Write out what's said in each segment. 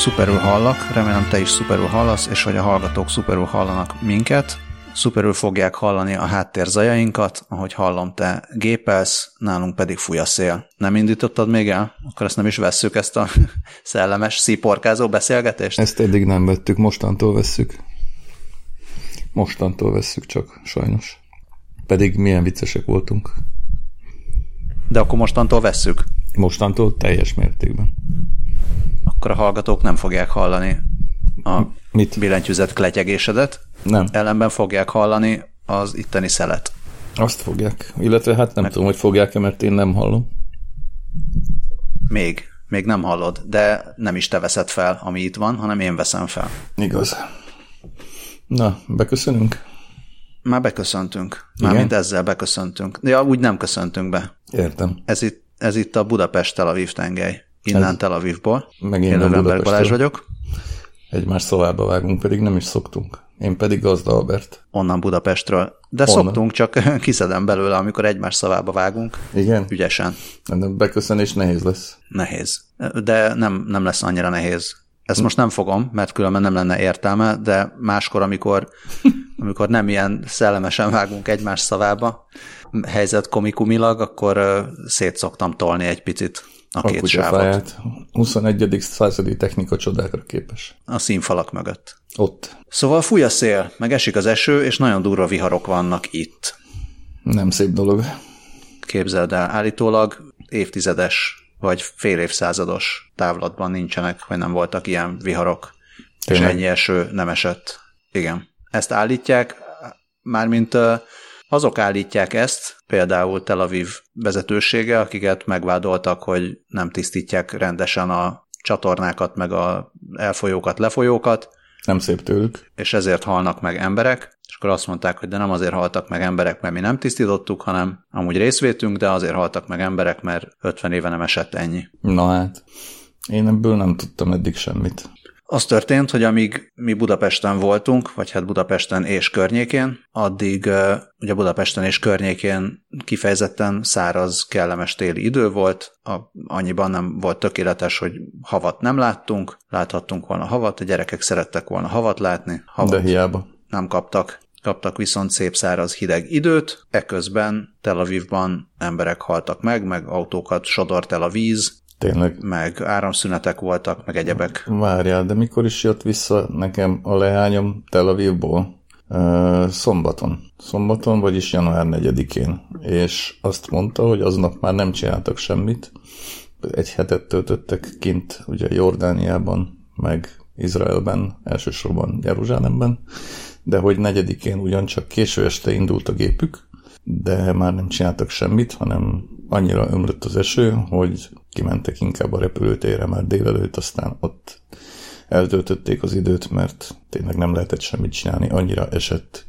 szuperül hallak, remélem te is szuperül hallasz, és hogy a hallgatók szuperül hallanak minket. Szuperül fogják hallani a háttér zajainkat, ahogy hallom, te gépelsz, nálunk pedig fúj a szél. Nem indítottad még el? Akkor ezt nem is vesszük, ezt a szellemes, szíporkázó beszélgetést? Ezt eddig nem vettük, mostantól vesszük. Mostantól vesszük csak, sajnos. Pedig milyen viccesek voltunk. De akkor mostantól vesszük? Mostantól teljes mértékben. Akkor a hallgatók nem fogják hallani a Mit? billentyűzet kletyegésedet. Nem. Ellenben fogják hallani az itteni szelet. Azt fogják. Illetve hát nem Meg... tudom, hogy fogják-e, mert én nem hallom. Még. Még nem hallod, de nem is te veszed fel, ami itt van, hanem én veszem fel. Igaz. Na, beköszönünk? Már beköszöntünk. Mármint ezzel beköszöntünk. Ja, úgy nem köszöntünk be. Értem. Ez itt, ez itt a Budapest-Tel Aviv tengely. Innen ez Tel Avivból. Meg én, én November Balázs vagyok. Egymás szavába vágunk, pedig nem is szoktunk. Én pedig Gazda Albert. Onnan Budapestről. De Onnan. szoktunk, csak kiszedem belőle, amikor egymás szavába vágunk. Igen? Ügyesen. De beköszönés nehéz lesz. Nehéz. De nem, nem lesz annyira nehéz. Ezt most nem fogom, mert különben nem lenne értelme, de máskor, amikor, amikor nem ilyen szellemesen vágunk egymás szavába, helyzet komikumilag, akkor szét szoktam tolni egy picit a két sávot. 21. századi technika csodákra képes. A színfalak mögött. Ott. Szóval fúj a szél, meg esik az eső, és nagyon durva viharok vannak itt. Nem szép dolog. Képzeld el, állítólag évtizedes vagy fél évszázados távlatban nincsenek, vagy nem voltak ilyen viharok, Tényleg? és ennyi eső nem esett. Igen. Ezt állítják, mármint azok állítják ezt, például Tel Aviv vezetősége, akiket megvádoltak, hogy nem tisztítják rendesen a csatornákat, meg a elfolyókat, lefolyókat. Nem szép tőlük. És ezért halnak meg emberek, és akkor azt mondták, hogy de nem azért haltak meg emberek, mert mi nem tisztítottuk, hanem amúgy részvétünk, de azért haltak meg emberek, mert 50 éve nem esett ennyi. Na hát, én ebből nem tudtam eddig semmit. Az történt, hogy amíg mi Budapesten voltunk, vagy hát Budapesten és környékén, addig ugye Budapesten és környékén kifejezetten száraz, kellemes téli idő volt, a, annyiban nem volt tökéletes, hogy havat nem láttunk, láthattunk volna havat, a gyerekek szerettek volna havat látni. Havat De hiába. Nem kaptak. Kaptak viszont szép száraz hideg időt, eközben Tel Avivban emberek haltak meg, meg autókat sodort el a víz, Tényleg. Meg áramszünetek voltak, meg egyebek. Várjál, de mikor is jött vissza nekem a leányom Tel Avivból? Szombaton. Szombaton, vagyis január 4-én. És azt mondta, hogy aznap már nem csináltak semmit. Egy hetet töltöttek kint, ugye Jordániában, meg Izraelben, elsősorban Jeruzsálemben, de hogy negyedikén ugyancsak késő este indult a gépük, de már nem csináltak semmit, hanem annyira ömlött az eső, hogy kimentek inkább a repülőtérre már délelőtt, aztán ott eltöltötték az időt, mert tényleg nem lehetett semmit csinálni, annyira esett.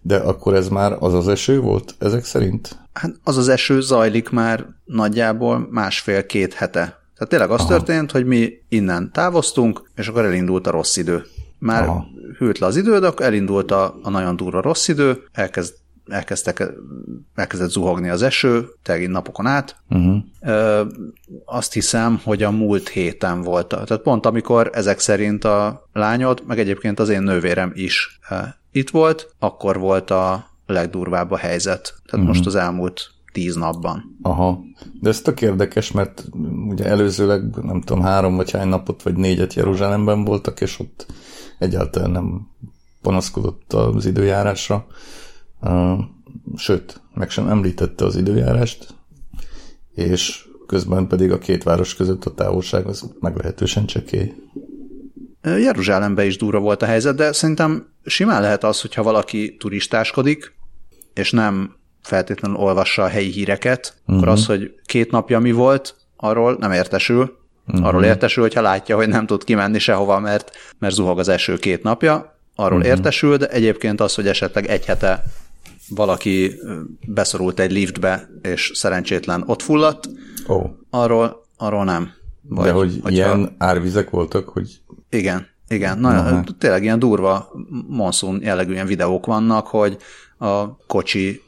De akkor ez már az az eső volt ezek szerint? Hát az az eső zajlik már nagyjából másfél-két hete. Tehát tényleg az Aha. történt, hogy mi innen távoztunk, és akkor elindult a rossz idő. Már Aha. hűlt le az idő, de akkor elindult a, a nagyon durva rossz idő, elkezd elkezdtek, elkezdett zuhogni az eső, tegint napokon át. Uh-huh. Azt hiszem, hogy a múlt héten volt. Tehát pont amikor ezek szerint a lányod, meg egyébként az én nővérem is itt volt, akkor volt a legdurvább a helyzet. Tehát uh-huh. most az elmúlt tíz napban. Aha, de ez tök érdekes, mert ugye előzőleg nem tudom, három vagy hány napot, vagy négyet Jeruzsálemben voltak, és ott egyáltalán nem panaszkodott az időjárásra. Sőt, meg sem említette az időjárást, és közben pedig a két város között a távolság az meglehetősen csekély. Jeruzsálemben is durva volt a helyzet, de szerintem simán lehet az, hogyha valaki turistáskodik, és nem feltétlenül olvassa a helyi híreket, uh-huh. akkor mhm. az, hogy két napja mi volt, arról nem értesül. Uh-huh. Arról értesül, hogyha látja, hogy nem tud kimenni sehova, mert, mert zuhog az eső két napja, arról uh-huh. értesül, de egyébként az, hogy esetleg egy hete valaki beszorult egy liftbe, és szerencsétlen ott fulladt, oh. arról, arról nem. Vagy, De hogy hogyha... ilyen árvizek voltak, hogy... Igen, igen. Na, Na, tényleg ilyen durva monszun jellegű ilyen videók vannak, hogy a kocsi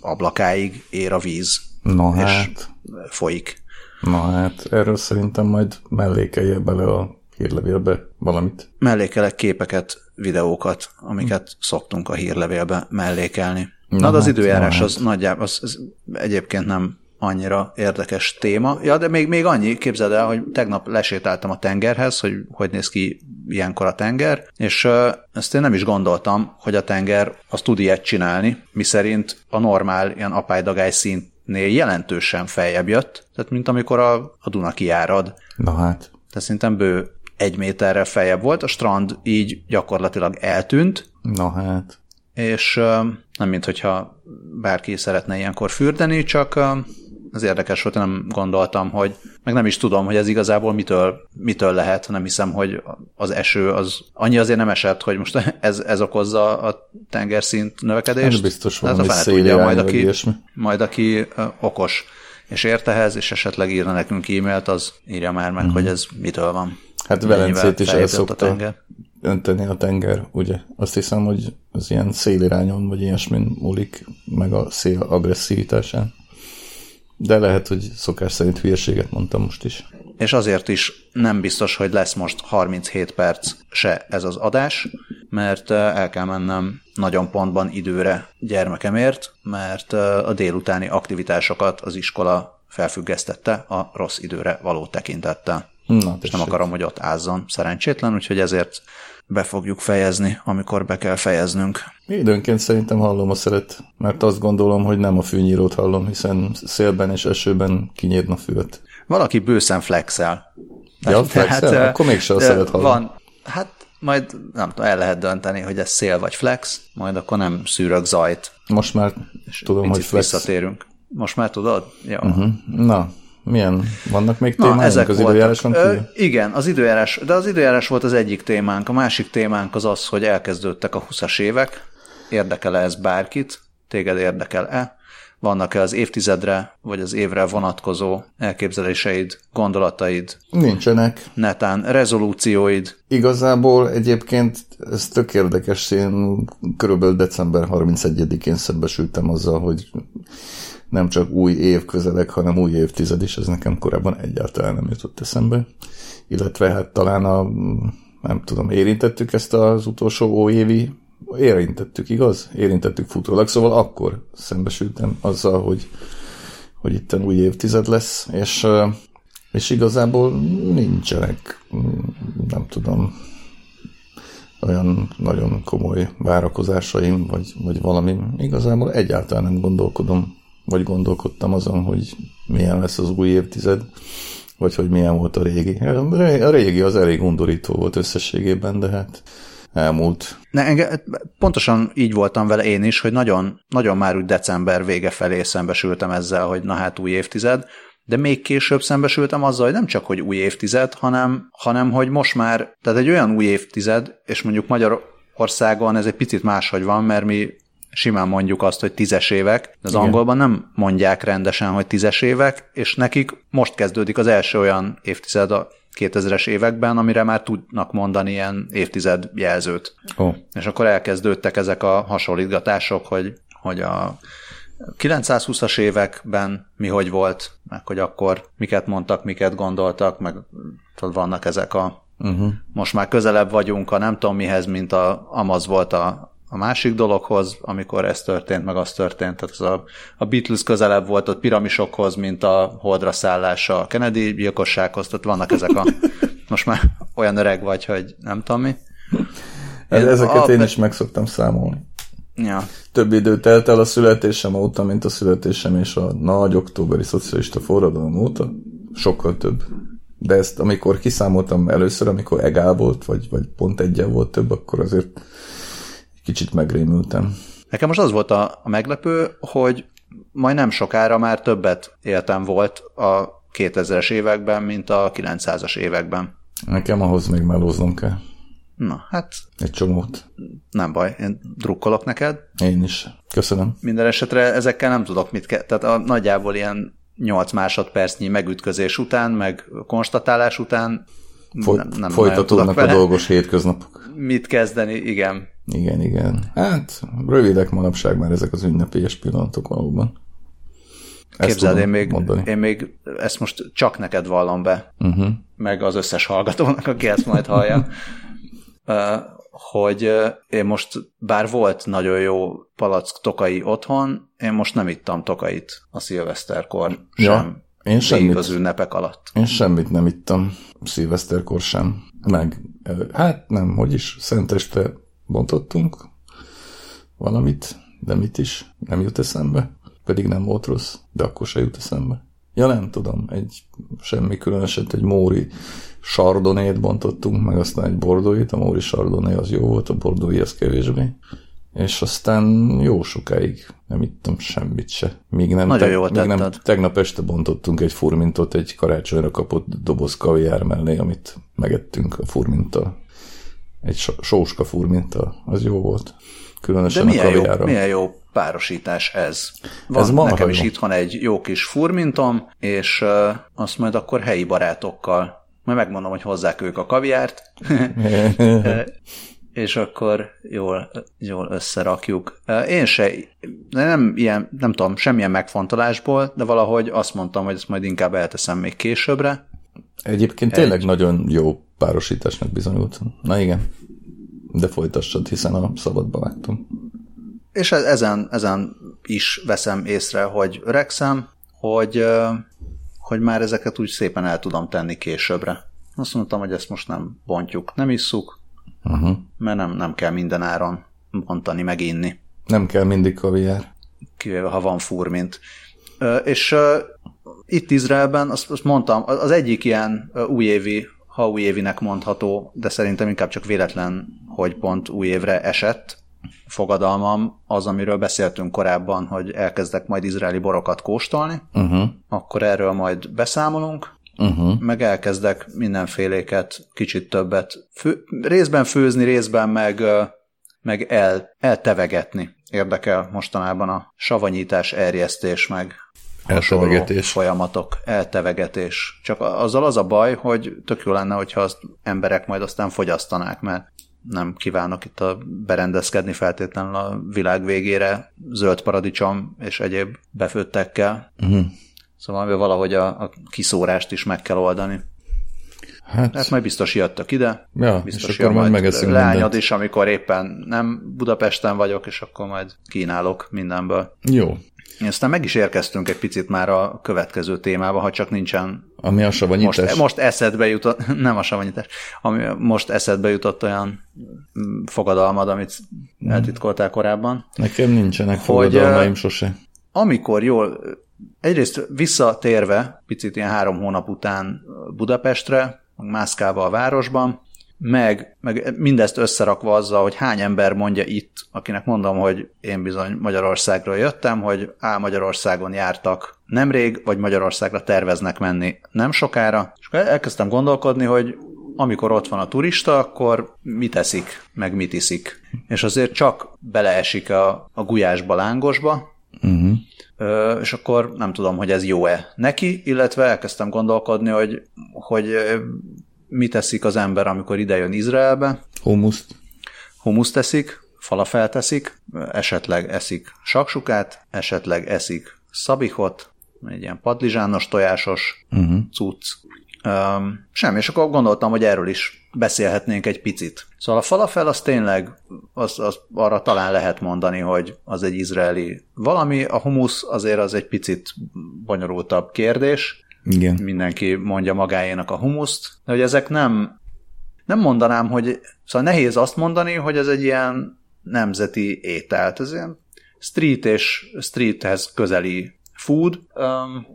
ablakáig ér a víz, Na és hát. folyik. Na hát, erről szerintem majd mellékelje bele a hírlevélbe valamit. Mellékelek képeket, videókat, amiket hm. szoktunk a hírlevélbe mellékelni. Na, Na de az hát, időjárás az hát. nagyjából, az, az egyébként nem annyira érdekes téma. Ja, de még, még annyi, képzeld el, hogy tegnap lesétáltam a tengerhez, hogy hogy néz ki ilyenkor a tenger, és ezt én nem is gondoltam, hogy a tenger az tud ilyet csinálni, miszerint a normál ilyen apálydagály szintnél jelentősen feljebb jött, tehát mint amikor a, a Duna kiárad. Na hát. Tehát szerintem bő egy méterrel feljebb volt, a strand így gyakorlatilag eltűnt. Na hát. És nem mint hogyha bárki szeretne ilyenkor fürdeni, csak az érdekes volt, nem gondoltam, hogy meg nem is tudom, hogy ez igazából mitől, mitől lehet, nem hiszem, hogy az eső az annyi azért nem esett, hogy most ez, ez okozza a tengerszint növekedést. Ez biztos van, hát a fene tudja, majd aki, majd aki okos és ért ehhez, és esetleg írna nekünk e-mailt, az írja már meg, mm. hogy ez mitől van. Hát Velencét is el szokta a önteni a tenger, ugye? Azt hiszem, hogy az ilyen szélirányon, vagy ilyesmin múlik meg a szél agresszivitásán. De lehet, hogy szokás szerint hülyeséget mondtam most is. És azért is nem biztos, hogy lesz most 37 perc se ez az adás, mert el kell mennem nagyon pontban időre gyermekemért, mert a délutáni aktivitásokat az iskola felfüggesztette a rossz időre való tekintettel. Na, és nem akarom, hogy ott ázzon szerencsétlen, úgyhogy ezért be fogjuk fejezni, amikor be kell fejeznünk. Időnként szerintem hallom a szeret, mert azt gondolom, hogy nem a fűnyírót hallom, hiszen szélben és esőben kinyírna füvet. Valaki bőszen flexel. Ja, flexel? Tehát, Akkor mégsem a szeret hallom. Van, hát majd nem tudom, el lehet dönteni, hogy ez szél vagy flex, majd akkor nem szűrök zajt. Most már és tudom, hogy flex. Visszatérünk. Most már tudod? Ja. Uh-huh. Na, milyen? Vannak még témáink Na, ezek az időjáráson kívül? Ö, igen, az időjárás, de az időjárás volt az egyik témánk. A másik témánk az az, hogy elkezdődtek a 20-as évek. Érdekel-e ez bárkit? Téged érdekel-e? Vannak-e az évtizedre, vagy az évre vonatkozó elképzeléseid, gondolataid? Nincsenek. Netán rezolúcióid? Igazából egyébként ez tök érdekes, én körülbelül december 31-én szembesültem azzal, hogy nem csak új év közeleg, hanem új évtized is, ez nekem korábban egyáltalán nem jutott eszembe. Illetve hát talán a, nem tudom, érintettük ezt az utolsó évi, érintettük, igaz? Érintettük futólag, szóval akkor szembesültem azzal, hogy, hogy itt új évtized lesz, és, és igazából nincsenek, nem tudom, olyan nagyon komoly várakozásaim, vagy, vagy valami. Igazából egyáltalán nem gondolkodom vagy gondolkodtam azon, hogy milyen lesz az új évtized, vagy hogy milyen volt a régi. A régi az elég undorító volt összességében, de hát elmúlt. Ne, enge, pontosan így voltam vele én is, hogy nagyon, nagyon már úgy december vége felé szembesültem ezzel, hogy na hát új évtized, de még később szembesültem azzal, hogy nem csak, hogy új évtized, hanem, hanem hogy most már, tehát egy olyan új évtized, és mondjuk Magyarországon ez egy picit máshogy van, mert mi simán mondjuk azt, hogy tízes évek, de az Igen. angolban nem mondják rendesen, hogy tízes évek, és nekik most kezdődik az első olyan évtized a 2000-es években, amire már tudnak mondani ilyen évtized jelzőt. Oh. És akkor elkezdődtek ezek a hasonlítgatások, hogy, hogy a 920-as években mi hogy volt, meg hogy akkor miket mondtak, miket gondoltak, meg tudod, vannak ezek a uh-huh. most már közelebb vagyunk a nem tudom mihez, mint a Amaz volt a, a másik dologhoz, amikor ez történt, meg az történt. Tehát az a, a Beatles közelebb volt a piramisokhoz, mint a holdra szállása a Kennedy gyilkossághoz, tehát vannak ezek a... Most már olyan öreg vagy, hogy nem tudom mi. Én, Ezeket a, én is meg szoktam számolni. Ja. Több idő telt el a születésem óta, mint a születésem és a nagy októberi szocialista forradalom óta. Sokkal több. De ezt amikor kiszámoltam először, amikor egál volt, vagy, vagy pont egyen volt több, akkor azért kicsit megrémültem. Nekem most az volt a, a meglepő, hogy majd nem sokára már többet éltem volt a 2000-es években, mint a 900-as években. Nekem ahhoz még melóznom kell. Na, hát... Egy csomót. Nem baj, én drukkolok neked. Én is. Köszönöm. Minden esetre ezekkel nem tudok mit kell. Tehát a, nagyjából ilyen 8 másodpercnyi megütközés után, meg konstatálás után Foly, nem, nem folytatódnak a dolgos hétköznapok. Mit kezdeni, igen. Igen, igen. Hát, rövidek manapság már ezek az ünnepélyes pillanatok valóban. Ezt Képzeld, én még, mondani. én még ezt most csak neked vallom be, Uh-huh. meg az összes hallgatónak, aki ezt majd hallja, hogy én most, bár volt nagyon jó palack tokai otthon, én most nem ittam tokait a szilveszterkor Ja, sem. én semmit. az ünnepek alatt. Én semmit nem ittam szilveszterkor sem. Meg, hát nem, hogy is, szenteste bontottunk valamit, de mit is, nem jut eszembe, pedig nem volt rossz, de akkor se jut eszembe. Ja nem tudom, egy semmi különöset, egy móri sardonét bontottunk, meg aztán egy bordóit, a móri sardoné az jó volt, a bordói az kevésbé. És aztán jó sokáig nem ittam semmit se. Míg nem, Nagyon jól míg nem tegnap este bontottunk egy furmintot egy karácsonyra kapott doboz kaviár mellé, amit megettünk a furminttal. Egy sóska furminttal. Az jó volt. De Különösen a milyen jó, milyen jó párosítás ez. Van Ez marha nekem is itthon egy jó kis furmintom, és uh, azt majd akkor helyi barátokkal, majd megmondom, hogy hozzák ők a kaviárt, és akkor jól, jól összerakjuk. Én se, nem, ilyen, nem tudom, semmilyen megfontolásból, de valahogy azt mondtam, hogy ezt majd inkább elteszem még későbbre. Egyébként tényleg nagyon jó párosításnak bizonyult. Na igen. De folytassad, hiszen a szabadba vágtam. És e- ezen, ezen is veszem észre, hogy öregszem, hogy, hogy már ezeket úgy szépen el tudom tenni későbbre. Azt mondtam, hogy ezt most nem bontjuk, nem isszuk, Uh-huh. mert nem, nem kell minden áron bontani, meg inni, Nem kell mindig kaviár. kivéve ha van furmint. És itt Izraelben, azt, azt mondtam, az egyik ilyen újévi, ha újévinek mondható, de szerintem inkább csak véletlen, hogy pont újévre esett, fogadalmam az, amiről beszéltünk korábban, hogy elkezdek majd izraeli borokat kóstolni, Uh-huh. akkor erről majd beszámolunk, Uh-huh. meg elkezdek mindenféléket, kicsit többet, fő, részben főzni, részben meg, meg el, eltevegetni. Érdekel mostanában a savanyítás, erjesztés, meg Eltevegetés. folyamatok, eltevegetés. Csak azzal az a baj, hogy tök jó lenne, hogyha azt emberek majd aztán fogyasztanák, mert nem kívánok itt a berendezkedni feltétlenül a világ végére zöld paradicsom és egyéb befőttekkel. Uh-huh. Szóval valahogy a, a kiszórást is meg kell oldani. Hát, Hát majd biztos jöttök ide. ja, Biztos és akkor majd megeszünk lányod mindent. is, amikor éppen nem Budapesten vagyok, és akkor majd kínálok mindenből. Jó. Aztán meg is érkeztünk egy picit már a következő témába, ha csak nincsen Ami a savanyítás. most, most eszedbe jutott, nem a savanyítás, ami most eszedbe jutott olyan mm, fogadalmad, amit eltitkoltál korábban. Nekem nincsenek Hogy, fogadalmaim sose. Amikor jól, egyrészt visszatérve, picit ilyen három hónap után Budapestre, mászkálva a városban, meg, meg mindezt összerakva azzal, hogy hány ember mondja itt, akinek mondom, hogy én bizony Magyarországról jöttem, hogy á, Magyarországon jártak nemrég, vagy Magyarországra terveznek menni nem sokára, és akkor elkezdtem gondolkodni, hogy amikor ott van a turista, akkor mit eszik, meg mit iszik. És azért csak beleesik a, a gulyásba, lángosba, Uh-huh. Ö, és akkor nem tudom, hogy ez jó-e neki, illetve elkezdtem gondolkodni, hogy, hogy mit teszik az ember, amikor idejön Izraelbe. Humuszt. Humuszt teszik, falafel teszik, esetleg eszik saksukát, esetleg eszik szabihot, egy ilyen padlizsános, tojásos Uh-huh. cucc. Um, semmi, és akkor gondoltam, hogy erről is beszélhetnénk egy picit. Szóval a falafel az tényleg, az, az arra talán lehet mondani, hogy az egy izraeli valami, a humusz azért az egy picit bonyolultabb kérdés, Igen. mindenki mondja magáénak a humuszt, de hogy ezek nem, nem mondanám, hogy, szóval nehéz azt mondani, hogy ez egy ilyen nemzeti ételt, ez ilyen street és streethez közeli food, um,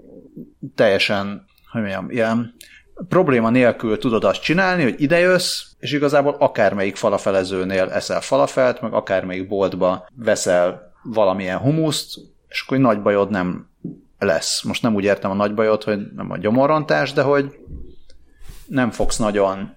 teljesen, hogy mondjam, ilyen probléma nélkül tudod azt csinálni, hogy idejössz, és igazából akármelyik falafelezőnél eszel falafelt, meg akármelyik boltba veszel valamilyen humuszt, és akkor nagy bajod nem lesz. Most nem úgy értem a nagy bajod, hogy nem a gyomorrontás, de hogy nem fogsz nagyon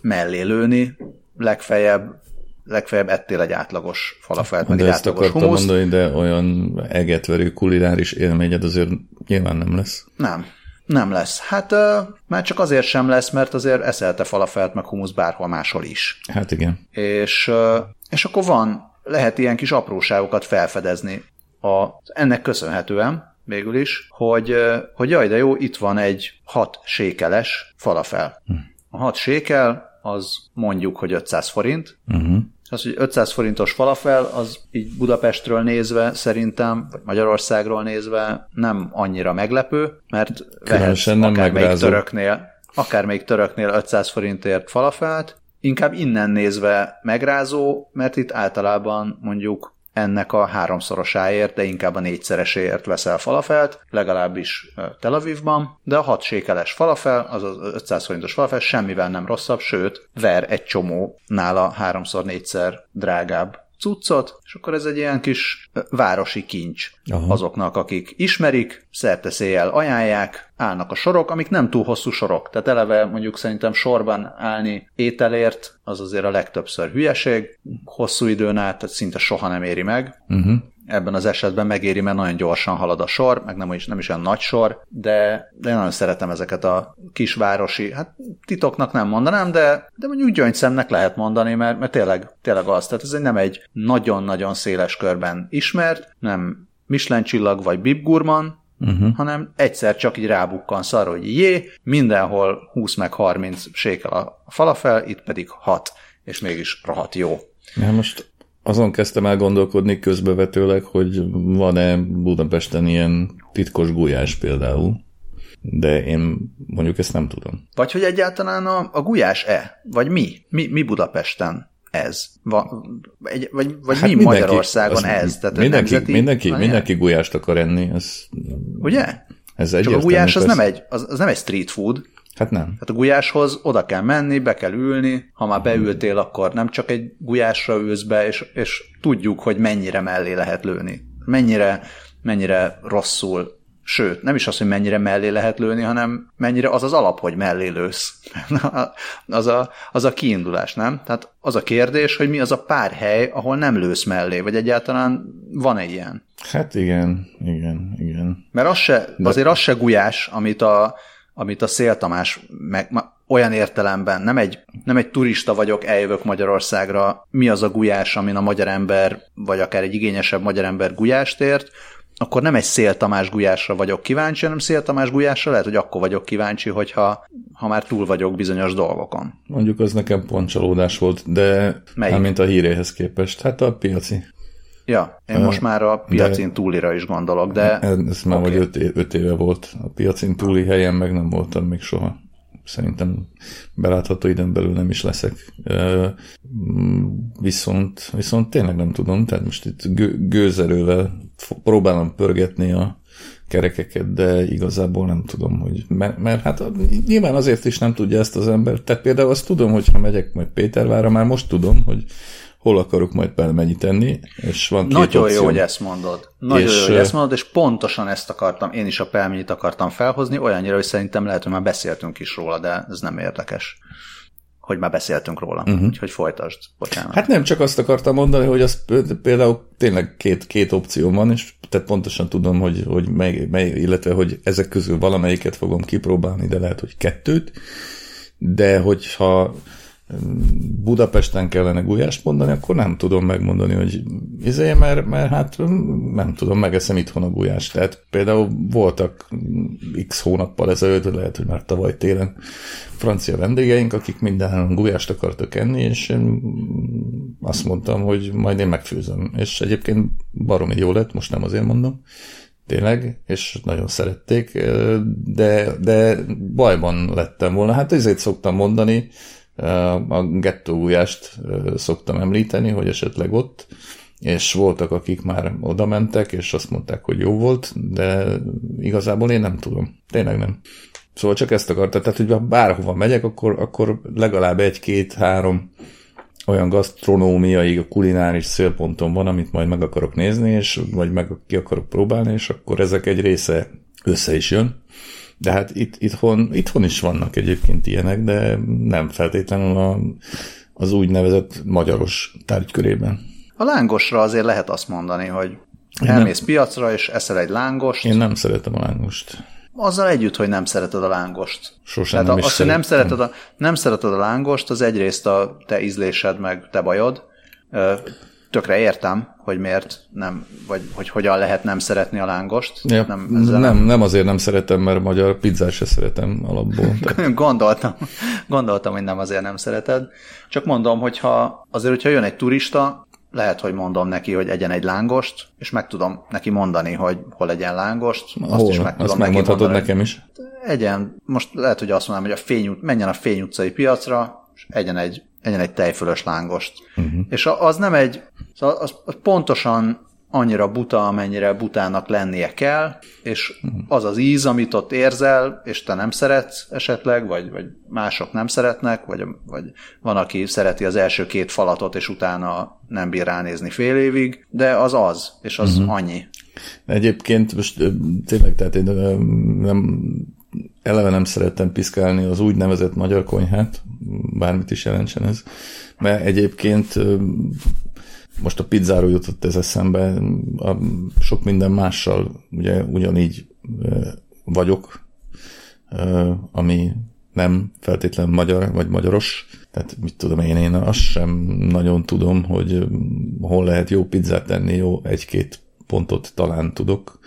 mellé lőni, legfeljebb, legfeljebb ettél egy átlagos falafelt, meg De egy ezt átlagos humuszt. mondani, de olyan egetverő kulináris élményed azért nyilván nem lesz. Nem. Nem lesz. Hát ö, már csak azért sem lesz, mert azért eszelte falafelt, meg humusz bárhol máshol is. Hát igen. És, ö, és akkor van, lehet ilyen kis apróságokat felfedezni a, ennek köszönhetően, végül is, hogy, hogy jaj, de jó, itt van egy hat sékeles falafel. Hm. A hat sékel, az mondjuk, hogy 500 forint, uh-huh. Az, hogy 500 forintos falafel, az így Budapestről nézve szerintem, vagy Magyarországról nézve nem annyira meglepő, mert vehetsz nem akár még töröknél, akár még töröknél 500 forintért falafelt, inkább innen nézve megrázó, mert itt általában mondjuk ennek a háromszorosáért, de inkább a négyszereséért veszel falafelt, legalábbis Tel Avivban, de a hat sékeles falafel, az az 500 forintos falafel semmivel nem rosszabb, sőt, ver egy csomó nála háromszor-négyszer drágább cuccot, és akkor ez egy ilyen kis városi kincs Aha. azoknak, akik ismerik, széjjel ajánlják, állnak a sorok, amik nem túl hosszú sorok. Tehát eleve mondjuk szerintem sorban állni ételért, az azért a legtöbbször hülyeség, hosszú időn át tehát szinte soha nem éri meg. Uh-huh ebben az esetben megéri, mert nagyon gyorsan halad a sor, meg nem is, nem is olyan nagy sor, de, de én nagyon szeretem ezeket a kisvárosi, hát titoknak nem mondanám, de, de mondjuk gyöngyszemnek lehet mondani, mert, mert tényleg, tényleg az, tehát ez nem egy nagyon-nagyon széles körben ismert, nem Michelin csillag vagy Bib Gurman, uh-huh. hanem egyszer csak így rábukkansz arra, hogy jé, mindenhol 20 meg 30 sékel a falafel, itt pedig 6, és mégis rohadt jó. Ja, most azon kezdtem el gondolkodni közbevetőleg, hogy van-e Budapesten ilyen titkos gulyás például, de én mondjuk ezt nem tudom. Vagy hogy egyáltalán a, a gulyás-e? Vagy mi? mi? Mi Budapesten ez? Va, egy, vagy vagy hát mi mindenki, Magyarországon ez? Tehát mindenki, nemzeti, mindenki, mindenki gulyást akar enni. Ez, Ugye? Ez Csak a gulyás az nem, egy, az, az nem egy street food, Hát nem. Hát a gulyáshoz oda kell menni, be kell ülni, ha már beültél, akkor nem csak egy gulyásra ülsz be, és, és tudjuk, hogy mennyire mellé lehet lőni. Mennyire, mennyire rosszul Sőt, nem is az, hogy mennyire mellé lehet lőni, hanem mennyire az az alap, hogy mellé lősz. az, a, az a kiindulás, nem? Tehát az a kérdés, hogy mi az a pár hely, ahol nem lősz mellé, vagy egyáltalán van-e ilyen? Hát igen, igen, igen. Mert az se, De... azért az se gulyás, amit a, amit a Szél Tamás meg, olyan értelemben, nem egy, nem egy turista vagyok, eljövök Magyarországra, mi az a gulyás, amin a magyar ember, vagy akár egy igényesebb magyar ember gulyást ért, akkor nem egy Szél Tamás gulyásra vagyok kíváncsi, hanem Szél Tamás gulyásra lehet, hogy akkor vagyok kíváncsi, hogyha ha már túl vagyok bizonyos dolgokon. Mondjuk az nekem pontcsalódás volt, de Melyik? mint a híréhez képest. Hát a piaci. Ja, én most már a piacin de, túlira is gondolok, de... Ez már okay. vagy öt, öt éve volt. A piacin túli helyen meg nem voltam még soha. Szerintem belátható időn belül nem is leszek. Viszont, viszont tényleg nem tudom, tehát most itt gő, gőzerővel próbálom pörgetni a kerekeket, de igazából nem tudom, hogy mert, mert hát nyilván azért is nem tudja ezt az ember. Tehát például azt tudom, hogy ha megyek majd Pétervára, már most tudom, hogy hol akarok majd pelmennyit tenni, és van két Nagyon opció. jó, hogy ezt mondod. Nagyon és, jó, hogy ezt mondod, és pontosan ezt akartam, én is a pelmenyit akartam felhozni, olyannyira, hogy szerintem lehet, hogy már beszéltünk is róla, de ez nem érdekes hogy már beszéltünk róla, uh-huh. úgyhogy folytasd, bocsánat. Hát nem, csak azt akartam mondani, hogy az például tényleg két, két opció van, és tehát pontosan tudom, hogy, hogy mely, mely, illetve hogy ezek közül valamelyiket fogom kipróbálni, de lehet, hogy kettőt, de hogyha Budapesten kellene gulyást mondani, akkor nem tudom megmondani, hogy izé, mert, mert hát nem tudom, megeszem itthon a gulyást. Tehát például voltak x hónappal ezelőtt, lehet, hogy már tavaly télen francia vendégeink, akik mindenhol gulyást akartak enni, és én azt mondtam, hogy majd én megfőzöm. És egyébként baromi jó lett, most nem azért mondom, tényleg, és nagyon szerették, de, de bajban lettem volna. Hát ezért szoktam mondani, a gettóújást szoktam említeni, hogy esetleg ott, és voltak, akik már oda mentek, és azt mondták, hogy jó volt, de igazából én nem tudom. Tényleg nem. Szóval csak ezt akartam, tehát hogy bárhova megyek, akkor, akkor legalább egy-két-három olyan gasztronómiai, kulináris szélponton van, amit majd meg akarok nézni, és vagy meg ki akarok próbálni, és akkor ezek egy része össze is jön. De hát itt, itthon, itthon is vannak egyébként ilyenek, de nem feltétlenül a, az úgynevezett magyaros tárgykörében. A lángosra azért lehet azt mondani, hogy elmész nem, piacra, és eszel egy lángost. Én nem szeretem a lángost. Azzal együtt, hogy nem szereted a lángost. Sosem nem is azt, hogy nem szereted, a, nem szereted a lángost, az egyrészt a te ízlésed, meg te bajod. Tökre értem, hogy miért nem, vagy hogy hogyan lehet nem szeretni a lángost. Ja, nem, nem, nem, nem azért nem szeretem, mert magyar pizzát se szeretem alapból. Tehát... gondoltam, gondoltam, hogy nem azért nem szereted. Csak mondom, hogyha azért, hogyha jön egy turista, lehet, hogy mondom neki, hogy egyen egy lángost, és meg tudom neki mondani, hogy hol legyen lángost. Azt hol? is meg tudom azt neki mondani, nekem is. Egyen, most lehet, hogy azt mondom, hogy a fény, menjen a Fény utcai piacra, és egyen egy egyen egy tejfölös lángost. Uh-huh. És az nem egy, szóval az, az pontosan annyira buta, amennyire butának lennie kell, és uh-huh. az az íz, amit ott érzel, és te nem szeretsz esetleg, vagy, vagy mások nem szeretnek, vagy, vagy van, aki szereti az első két falatot, és utána nem bír ránézni fél évig, de az az, és az uh-huh. annyi. Egyébként most tényleg, tehát én nem eleve nem szerettem piszkálni az úgynevezett magyar konyhát, bármit is jelentsen ez, mert egyébként most a pizzáról jutott ez eszembe, a sok minden mással ugye ugyanígy vagyok, ami nem feltétlen magyar vagy magyaros, tehát mit tudom én, én azt sem nagyon tudom, hogy hol lehet jó pizzát tenni, jó egy-két pontot talán tudok.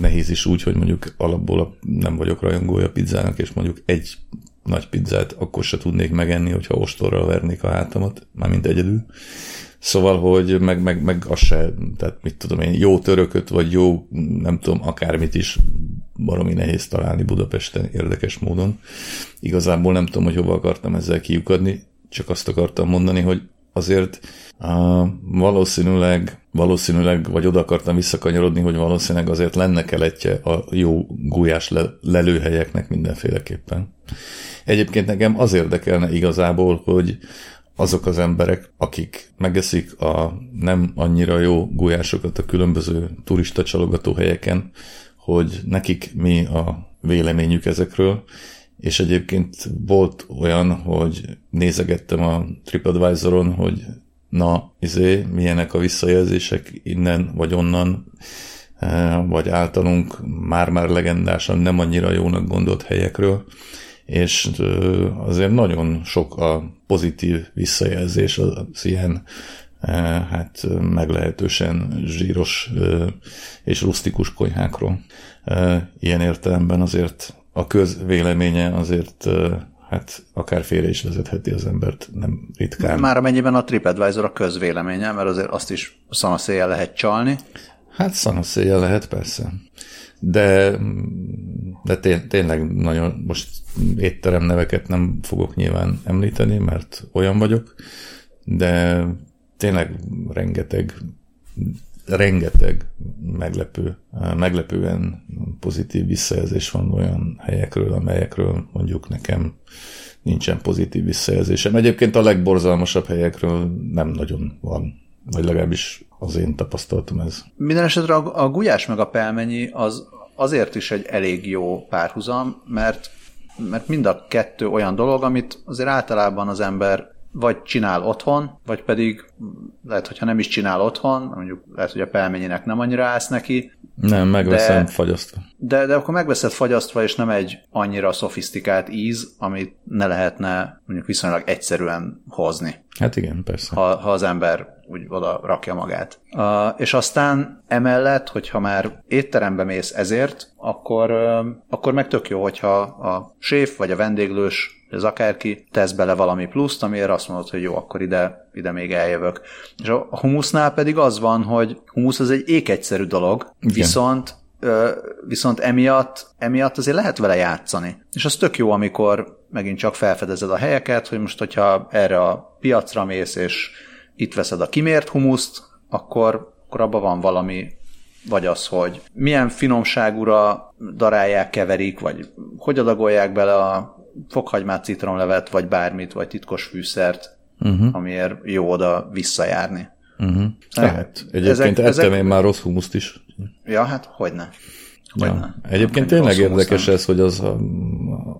Nehéz is úgy, hogy mondjuk alapból nem vagyok rajongója pizzának, és mondjuk egy nagy pizzát akkor se tudnék megenni, hogyha ostorral vernék a hátamat, mármint egyedül. Szóval, hogy meg, meg, meg az se, tehát mit tudom én, jó törököt, vagy jó, nem tudom, akármit is baromi nehéz találni Budapesten érdekes módon. Igazából nem tudom, hogy hova akartam ezzel kiukadni, csak azt akartam mondani, hogy azért uh, valószínűleg, valószínűleg, vagy oda akartam visszakanyarodni, hogy valószínűleg azért lenne keletje a jó gulyás le, lelőhelyeknek mindenféleképpen. Egyébként nekem az érdekelne igazából, hogy azok az emberek, akik megeszik a nem annyira jó gulyásokat a különböző turista csalogató helyeken, hogy nekik mi a véleményük ezekről, és egyébként volt olyan, hogy nézegettem a TripAdvisoron, hogy na, izé, milyenek a visszajelzések innen vagy onnan, eh, vagy általunk már-már legendásan nem annyira jónak gondolt helyekről, és eh, azért nagyon sok a pozitív visszajelzés az ilyen eh, hát meglehetősen zsíros és rustikus konyhákról. Ilyen értelemben azért a közvéleménye azért hát akár félre is vezetheti az embert, nem ritkán. Már amennyiben a TripAdvisor a közvéleménye, mert azért azt is szanaszéjjel lehet csalni. Hát szanaszéjjel lehet, persze. De, de té- tényleg nagyon, most étterem neveket nem fogok nyilván említeni, mert olyan vagyok, de tényleg rengeteg rengeteg meglepő, meglepően pozitív visszajelzés van olyan helyekről, amelyekről mondjuk nekem nincsen pozitív visszajelzésem. Egyébként a legborzalmasabb helyekről nem nagyon van, vagy legalábbis az én tapasztalatom ez. Minden esetre a, a gulyás meg a pelmenyi az azért is egy elég jó párhuzam, mert mert mind a kettő olyan dolog, amit azért általában az ember vagy csinál otthon, vagy pedig lehet, hogyha nem is csinál otthon, mondjuk lehet, hogy a pelményének nem annyira állsz neki. Nem, megveszem de, fagyasztva. De, de akkor megveszed fagyasztva, és nem egy annyira szofisztikált íz, amit ne lehetne mondjuk viszonylag egyszerűen hozni. Hát igen, persze. Ha, ha az ember úgy oda rakja magát. Uh, és aztán emellett, hogyha már étterembe mész ezért, akkor, uh, akkor meg tök jó, hogyha a séf vagy a vendéglős ez akárki tesz bele valami pluszt, amiért azt mondod, hogy jó, akkor ide, ide még eljövök. És a humusznál pedig az van, hogy humusz az egy ékegyszerű dolog, Igen. viszont viszont emiatt, emiatt azért lehet vele játszani. És az tök jó, amikor megint csak felfedezed a helyeket, hogy most, hogyha erre a piacra mész, és itt veszed a kimért humuszt, akkor, akkor abban van valami, vagy az, hogy milyen finomságúra darálják, keverik, vagy hogy adagolják bele a fokhagymát, citromlevet, vagy bármit, vagy titkos fűszert, uh-huh. amiért jó oda visszajárni. Uh-huh. Hát, egyébként ezek, ettem ezek... én már rossz humuszt is. Ja, hát hogyne. Ja. Egyébként hát, tényleg érdekes ez, hogy az,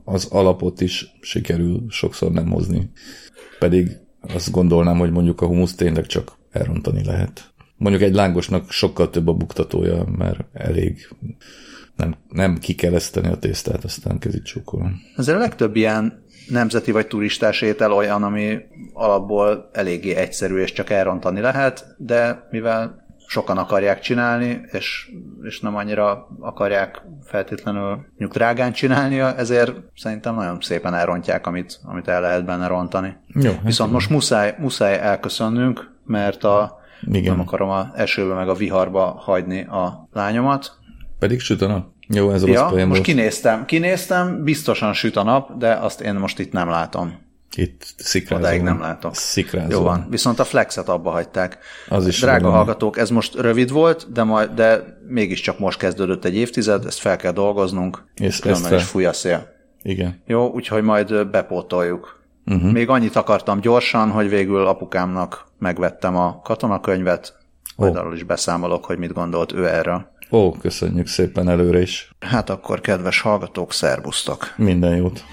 az alapot is sikerül sokszor nem hozni. Pedig azt gondolnám, hogy mondjuk a humuszt tényleg csak elrontani lehet. Mondjuk egy lángosnak sokkal több a buktatója, mert elég nem, nem kikereszteni a tésztát, aztán kezit csókolom. Azért a legtöbb ilyen nemzeti vagy turistás étel olyan, ami alapból eléggé egyszerű és csak elrontani lehet, de mivel sokan akarják csinálni, és, és nem annyira akarják feltétlenül drágán csinálnia, ezért szerintem nagyon szépen elrontják, amit, amit el lehet benne rontani. Jó, Viszont most muszáj, muszáj elköszönnünk, mert a, Igen. nem akarom a esőbe meg a viharba hagyni a lányomat. Pedig süt a nap. Jó, ez Ja, most volt. kinéztem, kinéztem, biztosan süt a nap, de azt én most itt nem látom. Itt szikrázom. Odáig nem látok. Szikrázom. Jó van, viszont a flexet abba hagyták. Az is Drága valami. hallgatók, ez most rövid volt, de, majd, de mégiscsak most kezdődött egy évtized, ezt fel kell dolgoznunk, És különben ezt is fel- fúj a szél. Igen. Jó, úgyhogy majd bepótoljuk. Uh-huh. Még annyit akartam gyorsan, hogy végül apukámnak megvettem a katonakönyvet, majd Ó. arról is beszámolok, hogy mit gondolt ő erről. Ó, köszönjük szépen előre is. Hát akkor, kedves hallgatók, szervusztok! Minden jót.